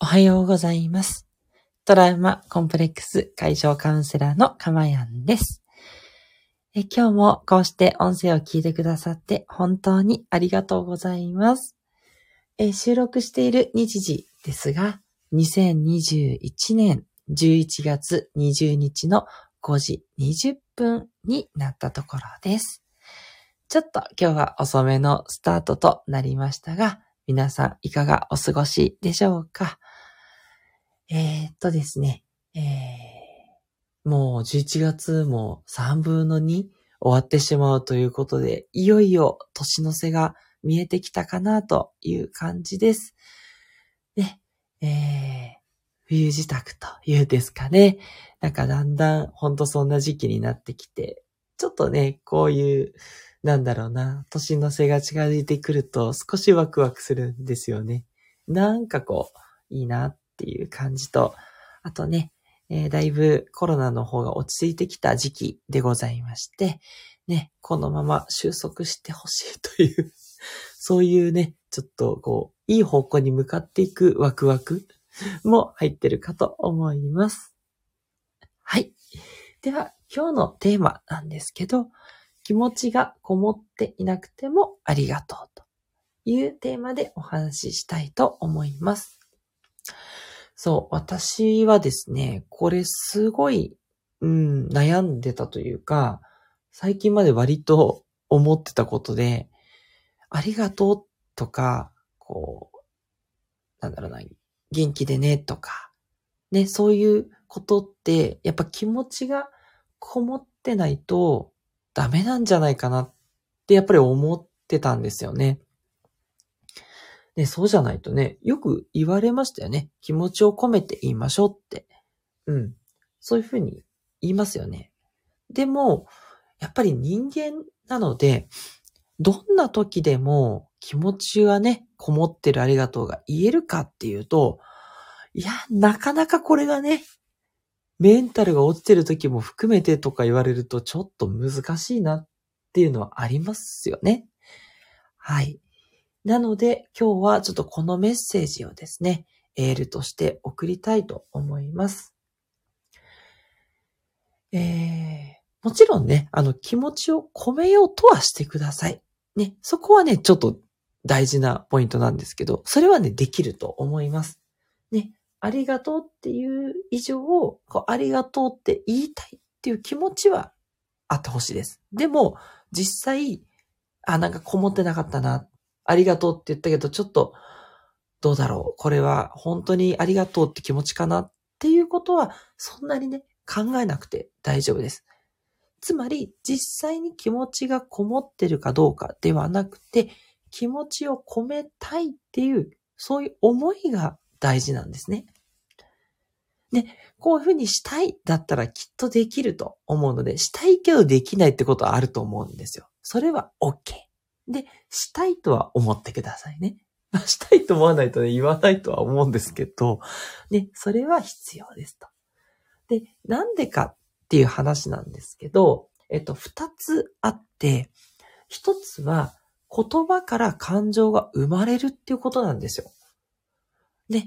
おはようございます。トラウマコンプレックス解消カウンセラーのかまやんです。え今日もこうして音声を聞いてくださって本当にありがとうございます。え収録している日時ですが、2021年11月20日の5時20分になったところです。ちょっと今日は遅めのスタートとなりましたが、皆さんいかがお過ごしでしょうか？えー、っとですね、えー、もう11月も3分の2終わってしまうということで、いよいよ年の瀬が見えてきたかなという感じです。ね、えー、冬支度というですかね。なんかだんだんほんとそんな時期になってきて、ちょっとね、こういうなんだろうな、年の瀬が近づいてくると少しワクワクするんですよね。なんかこう、いいなっていう感じと、あとね、えー、だいぶコロナの方が落ち着いてきた時期でございまして、ね、このまま収束してほしいという、そういうね、ちょっとこう、いい方向に向かっていくワクワクも入ってるかと思います。はい。では、今日のテーマなんですけど、気持ちがこもっていなくてもありがとうというテーマでお話ししたいと思います。そう、私はですね、これすごい、うん、悩んでたというか、最近まで割と思ってたことで、ありがとうとか、こう、なんだろうな、元気でねとか、ね、そういうことって、やっぱ気持ちがこもってないと、ダメなんじゃないかなってやっぱり思ってたんですよね。ね、そうじゃないとね、よく言われましたよね。気持ちを込めて言いましょうって。うん。そういうふうに言いますよね。でも、やっぱり人間なので、どんな時でも気持ちはね、こもってるありがとうが言えるかっていうと、いや、なかなかこれがね、メンタルが落ちてる時も含めてとか言われるとちょっと難しいなっていうのはありますよね。はい。なので今日はちょっとこのメッセージをですね、エールとして送りたいと思います。えー、もちろんね、あの気持ちを込めようとはしてください。ね、そこはね、ちょっと大事なポイントなんですけど、それはね、できると思います。ありがとうっていう以上を、こうありがとうって言いたいっていう気持ちはあってほしいです。でも、実際、あ、なんかこもってなかったな。ありがとうって言ったけど、ちょっと、どうだろう。これは本当にありがとうって気持ちかなっていうことは、そんなにね、考えなくて大丈夫です。つまり、実際に気持ちがこもってるかどうかではなくて、気持ちを込めたいっていう、そういう思いが大事なんですね。で、こういうふうにしたいだったらきっとできると思うので、したいけどできないってことはあると思うんですよ。それは OK。で、したいとは思ってくださいね。したいと思わないとね、言わないとは思うんですけど、ね、それは必要ですと。で、なんでかっていう話なんですけど、えっと、二つあって、一つは言葉から感情が生まれるっていうことなんですよ。で、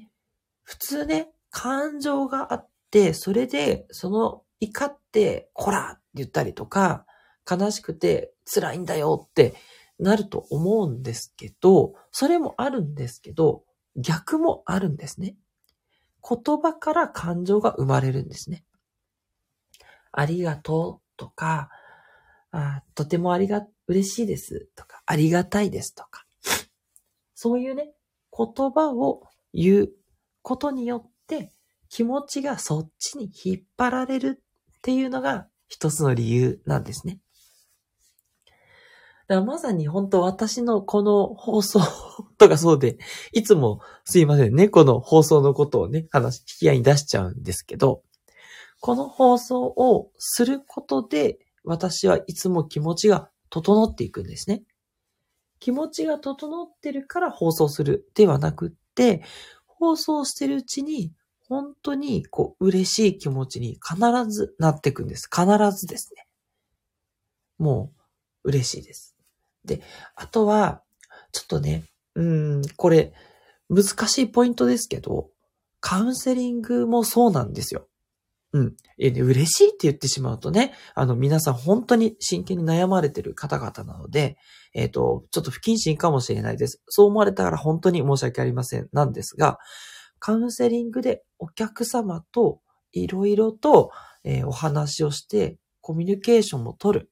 普通ね、感情があって、それで、その怒って、こらって言ったりとか、悲しくて辛いんだよってなると思うんですけど、それもあるんですけど、逆もあるんですね。言葉から感情が生まれるんですね。ありがとうとか、あとてもありが、嬉しいですとか、ありがたいですとか。そういうね、言葉を言うことによって気持ちがそっちに引っ張られるっていうのが一つの理由なんですね。だからまさに本当私のこの放送とかそうで、いつもすいませんね、この放送のことをね、話、引き合いに出しちゃうんですけど、この放送をすることで、私はいつも気持ちが整っていくんですね。気持ちが整ってるから放送するではなくって、放送してるうちに、本当にこう嬉しい気持ちに必ずなっていくんです。必ずですね。もう嬉しいです。で、あとは、ちょっとね、うん、これ難しいポイントですけど、カウンセリングもそうなんですよ。うん。え、ね、嬉しいって言ってしまうとね、あの、皆さん本当に真剣に悩まれてる方々なので、えっ、ー、と、ちょっと不謹慎かもしれないです。そう思われたら本当に申し訳ありません。なんですが、カウンセリングでお客様といろいろと、えー、お話をして、コミュニケーションも取る。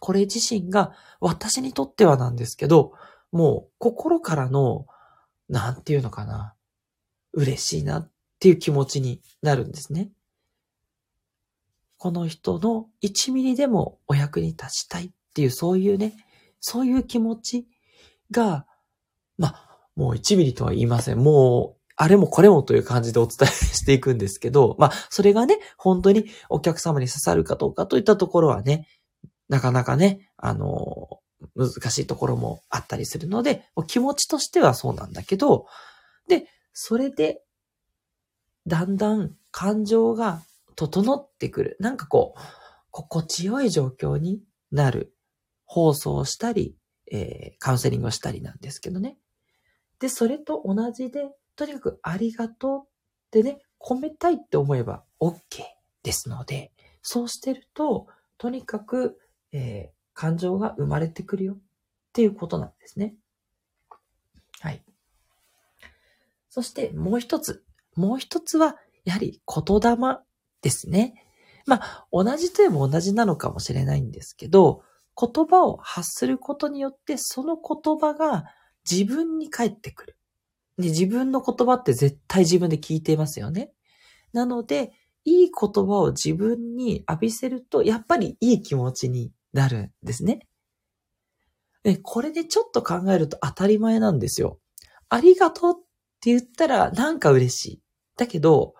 これ自身が私にとってはなんですけど、もう心からの、なんていうのかな、嬉しいなっていう気持ちになるんですね。この人の1ミリでもお役に立ちたいっていう、そういうね、そういう気持ちが、まあ、もう1ミリとは言いません。もう、あれもこれもという感じでお伝えしていくんですけど、まあ、それがね、本当にお客様に刺さるかどうかといったところはね、なかなかね、あの、難しいところもあったりするので、気持ちとしてはそうなんだけど、で、それで、だんだん感情が整ってくる。なんかこう、心地よい状況になる放送をしたり、えー、カウンセリングをしたりなんですけどね。で、それと同じで、とにかくありがとうってね、込めたいって思えば OK ですので、そうしてると、とにかく、えー、感情が生まれてくるよっていうことなんですね。はい。そしてもう一つ。もう一つは、やはり言霊ですね。まあ、同じといえば同じなのかもしれないんですけど、言葉を発することによって、その言葉が自分に返ってくる。で自分の言葉って絶対自分で聞いていますよね。なので、いい言葉を自分に浴びせると、やっぱりいい気持ちになるんですね。でこれでちょっと考えると当たり前なんですよ。ありがとうって言ったらなんか嬉しい。だけど、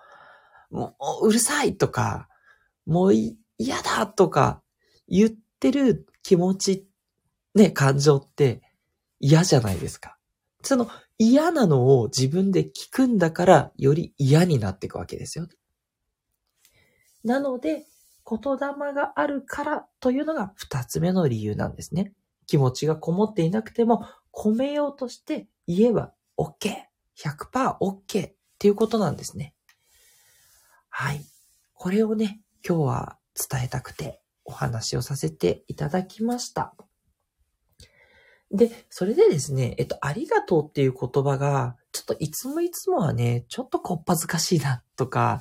もううるさいとか、もう嫌だとか言ってる気持ち、ね、感情って嫌じゃないですか。その嫌なのを自分で聞くんだからより嫌になっていくわけですよ。なので、言霊があるからというのが二つ目の理由なんですね。気持ちがこもっていなくても、込めようとして言えば OK。100%OK、OK、っていうことなんですね。はい。これをね、今日は伝えたくてお話をさせていただきました。で、それでですね、えっと、ありがとうっていう言葉が、ちょっといつもいつもはね、ちょっとこっぱずかしいなとか、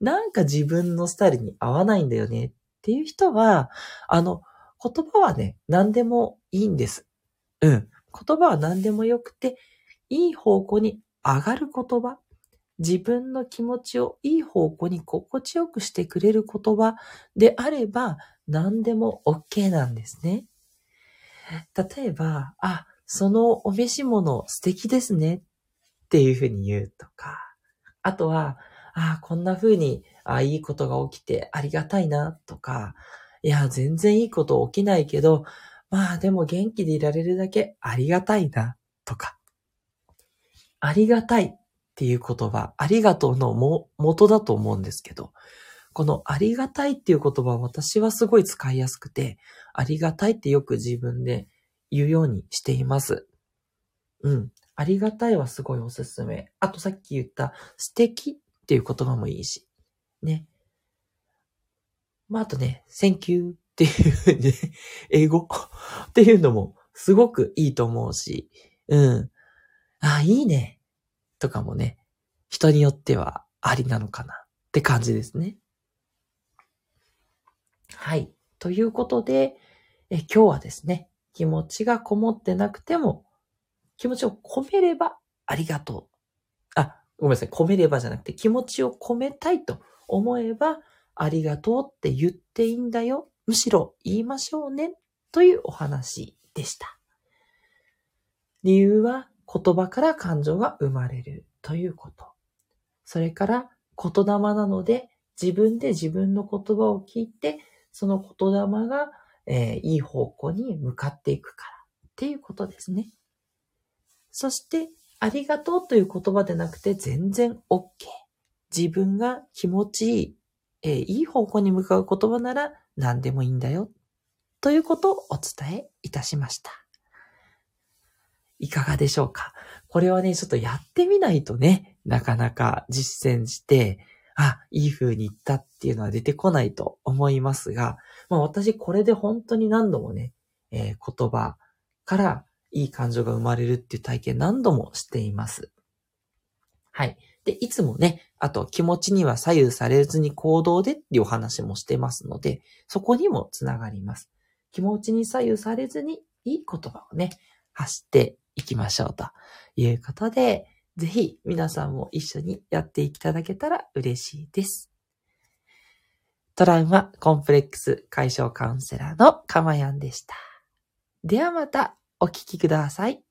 なんか自分のスタイルに合わないんだよねっていう人は、あの、言葉はね、何でもいいんです。うん。言葉は何でもよくて、いい方向に上がる言葉、自分の気持ちをいい方向に心地よくしてくれる言葉であれば何でも OK なんですね。例えば、あ、そのお召し物素敵ですね。っていうふうに言うとか、あとは、あ、こんな風に、あ、いいことが起きてありがたいなとか、いや、全然いいこと起きないけど、まあでも元気でいられるだけありがたいなとか、ありがたいっていう言葉、ありがとうのも元だと思うんですけど、このありがたいっていう言葉は私はすごい使いやすくて、ありがたいってよく自分で言うようにしています。うん。ありがたいはすごいおすすめ。あとさっき言った素敵っていう言葉もいいし。ね。まあ、あとね、Thank you っていうね、英語っていうのもすごくいいと思うし、うん。あ、いいね。とかもね、人によってはありなのかなって感じですね。はい。ということで、え今日はですね、気持ちがこもってなくても、気持ちを込めればありがとう。あ、ごめんなさい。込めればじゃなくて、気持ちを込めたいと思えば、ありがとうって言っていいんだよ。むしろ言いましょうね。というお話でした。理由は言葉から感情が生まれるということ。それから言霊なので自分で自分の言葉を聞いてその言霊が、えー、いい方向に向かっていくからっていうことですね。そしてありがとうという言葉でなくて全然 OK。自分が気持ちいい、えー、いい方向に向かう言葉なら何でもいいんだよ。ということをお伝えいたしました。いかがでしょうか？これはね、ちょっとやってみないとね、なかなか実践して、あ、いい風に言ったっていうのは出てこないと思いますが、まあ私これで本当に何度もね、えー、言葉からいい感情が生まれるっていう体験何度もしています。はい。で、いつもね、あと気持ちには左右されずに行動でっていうお話もしてますので、そこにもつながります。気持ちに左右されずにいい言葉をね、発していきましょうということで、ぜひ皆さんも一緒にやっていただけたら嬉しいです。トラウマコンプレックス解消カウンセラーのかまやんでした。ではまたお聞きください。